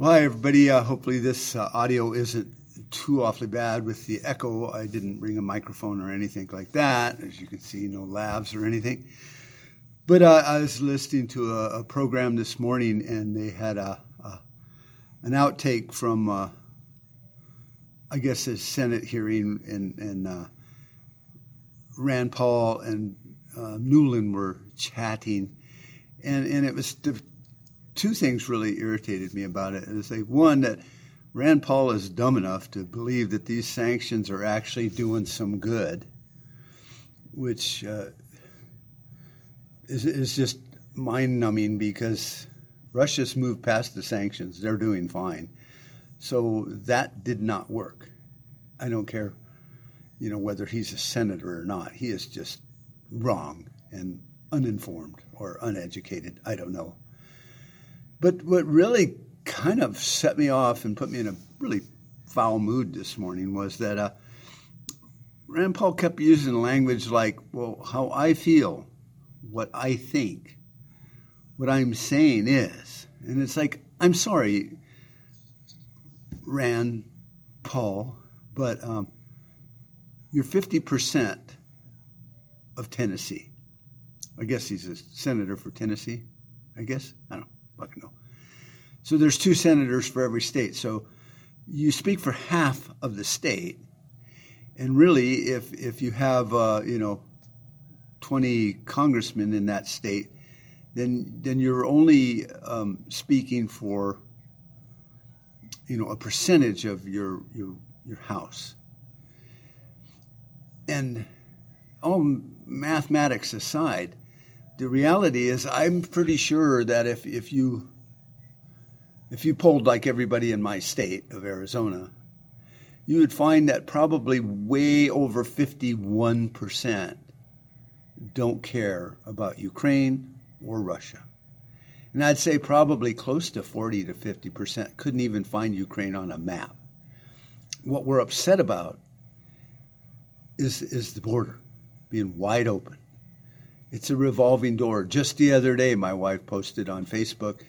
Well, hi, everybody. Uh, hopefully, this uh, audio isn't too awfully bad with the echo. I didn't bring a microphone or anything like that. As you can see, no labs or anything. But uh, I was listening to a, a, program this morning, and they had a, a an outtake from, uh, I guess, a Senate hearing, and, and uh, Rand Paul and uh, Nuland were chatting, and and it was the two things really irritated me about it. It's like one that Rand Paul is dumb enough to believe that these sanctions are actually doing some good, which uh, is, is just mind numbing because Russia's moved past the sanctions. They're doing fine. So that did not work. I don't care, you know, whether he's a senator or not. He is just wrong and uninformed or uneducated. I don't know. But what really kind of set me off and put me in a really foul mood this morning was that uh, Rand Paul kept using language like, well, how I feel, what I think, what I'm saying is. And it's like, I'm sorry, Rand Paul, but um, you're 50% of Tennessee. I guess he's a senator for Tennessee. I guess. I don't fucking know. So there's two senators for every state. So you speak for half of the state, and really, if if you have uh, you know 20 congressmen in that state, then then you're only um, speaking for you know a percentage of your your your house. And all mathematics aside, the reality is I'm pretty sure that if, if you if you polled like everybody in my state of Arizona, you would find that probably way over 51% don't care about Ukraine or Russia. And I'd say probably close to 40 to 50% couldn't even find Ukraine on a map. What we're upset about is, is the border being wide open. It's a revolving door. Just the other day, my wife posted on Facebook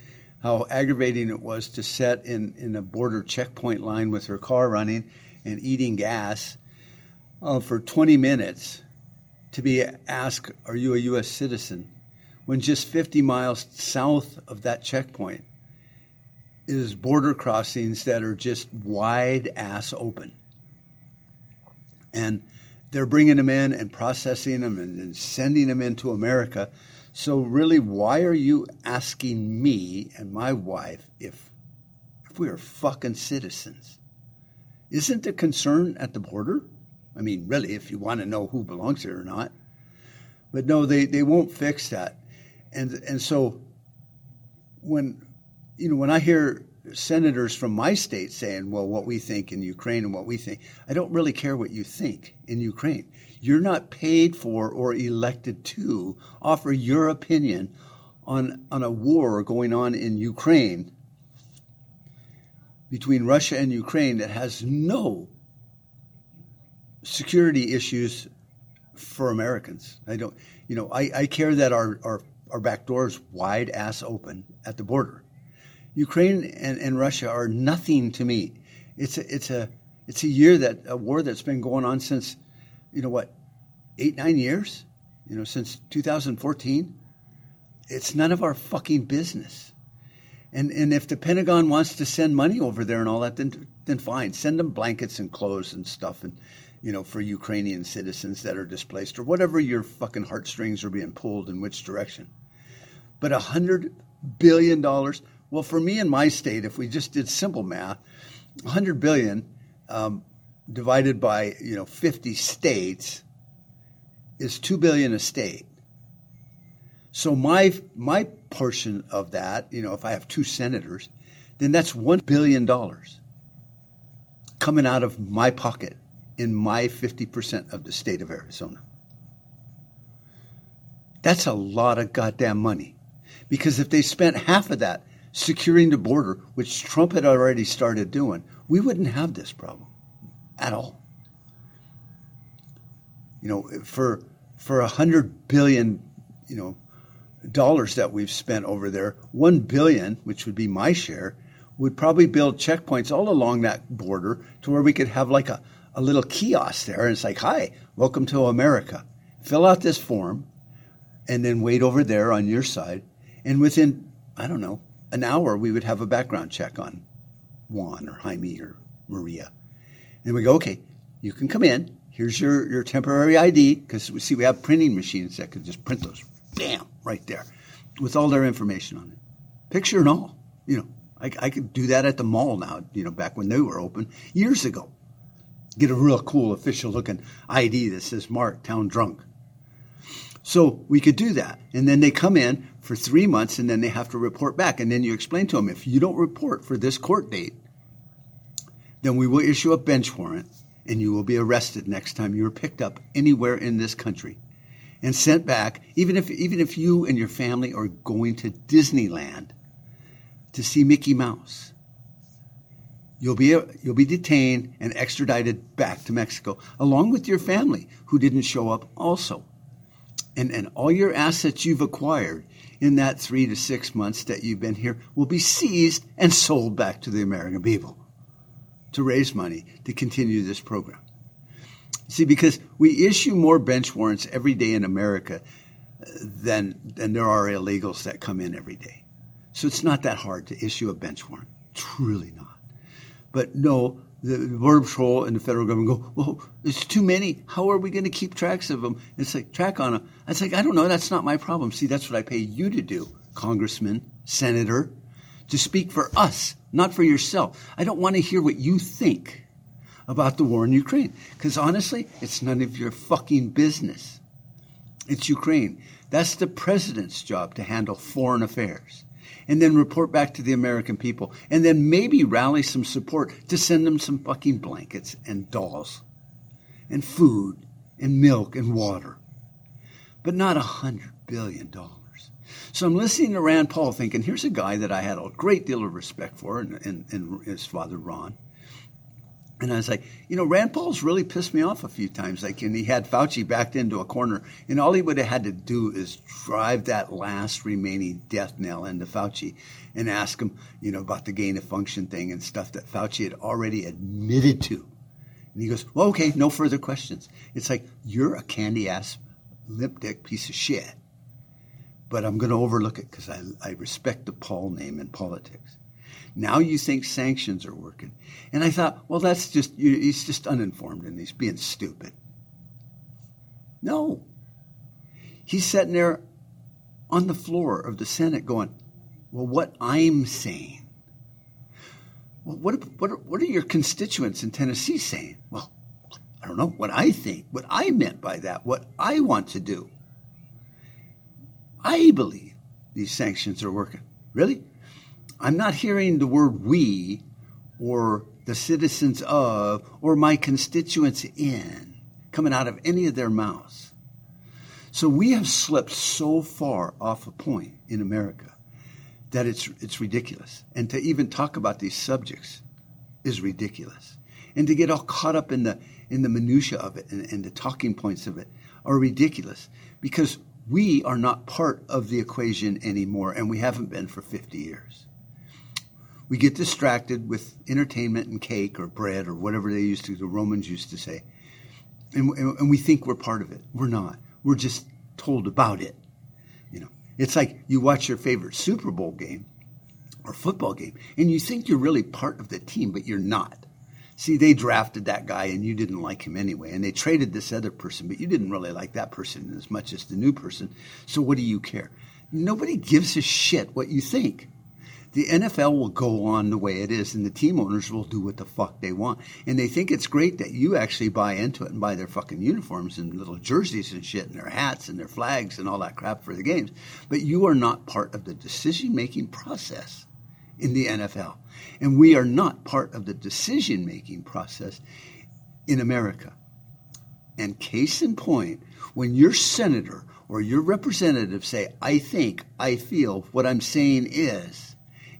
how aggravating it was to set in, in a border checkpoint line with her car running and eating gas uh, for 20 minutes to be asked, Are you a U.S. citizen? when just 50 miles south of that checkpoint is border crossings that are just wide ass open. And they're bringing them in and processing them and, and sending them into America. So really, why are you asking me and my wife if if we are fucking citizens? Isn't the concern at the border? I mean, really, if you want to know who belongs here or not. But no, they, they won't fix that. And and so when you know when I hear senators from my state saying, well, what we think in Ukraine and what we think. I don't really care what you think in Ukraine. You're not paid for or elected to offer your opinion on, on a war going on in Ukraine between Russia and Ukraine that has no security issues for Americans. I don't, you know, I, I care that our, our, our back door is wide ass open at the border Ukraine and, and Russia are nothing to me. It's a, it's a it's a year that a war that's been going on since, you know what, eight nine years, you know since 2014. It's none of our fucking business. And and if the Pentagon wants to send money over there and all that, then then fine, send them blankets and clothes and stuff and you know, for Ukrainian citizens that are displaced or whatever your fucking heartstrings are being pulled in which direction. But a hundred billion dollars well, for me in my state, if we just did simple math, 100 billion um, divided by you know 50 states is 2 billion a state. So my my portion of that, you know, if I have two senators, then that's 1 billion dollars coming out of my pocket in my 50% of the state of Arizona. That's a lot of goddamn money. Because if they spent half of that securing the border, which Trump had already started doing, we wouldn't have this problem at all. You know, for for a hundred billion, you know, dollars that we've spent over there, one billion, which would be my share, would probably build checkpoints all along that border to where we could have like a, a little kiosk there. And it's like, hi, welcome to America. Fill out this form and then wait over there on your side. And within, I don't know, an hour, we would have a background check on Juan or Jaime or Maria. And we go, okay, you can come in. Here's your, your temporary ID because we see we have printing machines that could just print those, bam, right there, with all their information on it, picture and all. You know, I, I could do that at the mall now. You know, back when they were open years ago. Get a real cool official looking ID that says Mark Town Drunk. So we could do that. And then they come in for three months and then they have to report back. And then you explain to them if you don't report for this court date, then we will issue a bench warrant and you will be arrested next time you are picked up anywhere in this country and sent back, even if, even if you and your family are going to Disneyland to see Mickey Mouse. You'll be, you'll be detained and extradited back to Mexico, along with your family who didn't show up also. And, and all your assets you've acquired in that three to six months that you've been here will be seized and sold back to the American people to raise money to continue this program. See, because we issue more bench warrants every day in America uh, than, than there are illegals that come in every day. So it's not that hard to issue a bench warrant. Really not. But no, the Border Patrol and the federal government go, well, it's too many. How are we going to keep tracks of them? It's like, track on them. It's like, I don't know. That's not my problem. See, that's what I pay you to do, congressman, senator, to speak for us, not for yourself. I don't want to hear what you think about the war in Ukraine. Because honestly, it's none of your fucking business. It's Ukraine. That's the president's job to handle foreign affairs. And then report back to the American people. And then maybe rally some support to send them some fucking blankets and dolls and food and milk and water. But not a hundred billion dollars. So I'm listening to Rand Paul thinking, here's a guy that I had a great deal of respect for and, and, and his father, Ron. And I was like, you know, Rand Paul's really pissed me off a few times. Like, and he had Fauci backed into a corner, and all he would have had to do is drive that last remaining death nail into Fauci and ask him, you know, about the gain of function thing and stuff that Fauci had already admitted to. And he goes, well, okay, no further questions. It's like, you're a candy ass lip dick piece of shit. But I'm going to overlook it because I, I respect the Paul name in politics. Now you think sanctions are working. And I thought, well, that's just, he's just uninformed and he's being stupid. No. He's sitting there on the floor of the Senate going, well, what I'm saying. Well, what, what, what are your constituents in Tennessee saying? Well, I don't know what I think, what I meant by that, what I want to do. I believe these sanctions are working. Really? I'm not hearing the word we or the citizens of or my constituents in coming out of any of their mouths. So we have slipped so far off a point in America that it's it's ridiculous. And to even talk about these subjects is ridiculous. And to get all caught up in the in the minutia of it and, and the talking points of it are ridiculous because we are not part of the equation anymore and we haven't been for 50 years we get distracted with entertainment and cake or bread or whatever they used to, the Romans used to say. And, and, we think we're part of it. We're not. We're just told about it. You know, it's like you watch your favorite Super Bowl game or football game and you think you're really part of the team, but you're not. See, they drafted that guy and you didn't like him anyway. And they traded this other person, but you didn't really like that person as much as the new person. So what do you care? Nobody gives a shit what you think the NFL will go on the way it is, and the team owners will do what the fuck they want. And they think it's great that you actually buy into it and buy their fucking uniforms and little jerseys and shit and their hats and their flags and all that crap for the games. But you are not part of the decision making process in the NFL. And we are not part of the decision making process in America. And case in point, when your senator or your representative say, I think, I feel, what I'm saying is,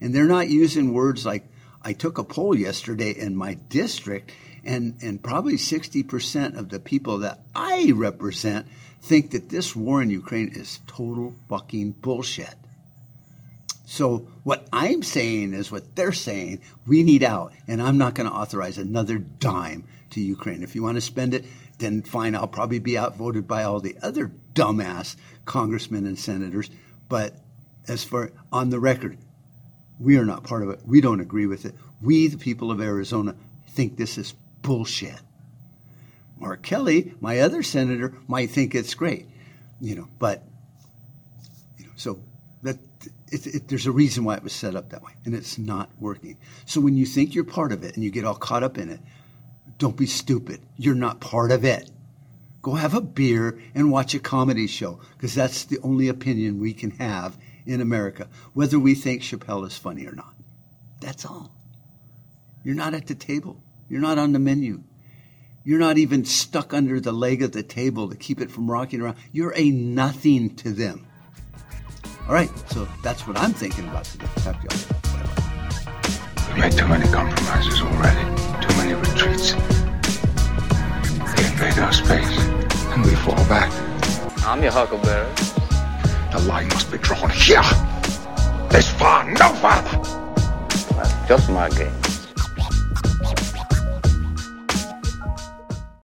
and they're not using words like, I took a poll yesterday in my district, and, and probably 60% of the people that I represent think that this war in Ukraine is total fucking bullshit. So what I'm saying is what they're saying. We need out, and I'm not going to authorize another dime to Ukraine. If you want to spend it, then fine. I'll probably be outvoted by all the other dumbass congressmen and senators. But as far on the record, we are not part of it. We don't agree with it. We, the people of Arizona, think this is bullshit. Mark Kelly, my other senator, might think it's great, you know, but you know, so that it, it, there's a reason why it was set up that way, and it's not working. So when you think you're part of it and you get all caught up in it, don't be stupid. You're not part of it. Go have a beer and watch a comedy show because that's the only opinion we can have in America, whether we think Chappelle is funny or not. That's all. You're not at the table. You're not on the menu. You're not even stuck under the leg of the table to keep it from rocking around. You're a nothing to them. All right, so that's what I'm thinking about today. Talk to y'all. We made too many compromises already, too many retreats. They invade our space, and we fall back. I'm your huckleberry. The line must be drawn here. This far, no farther. That's just my game.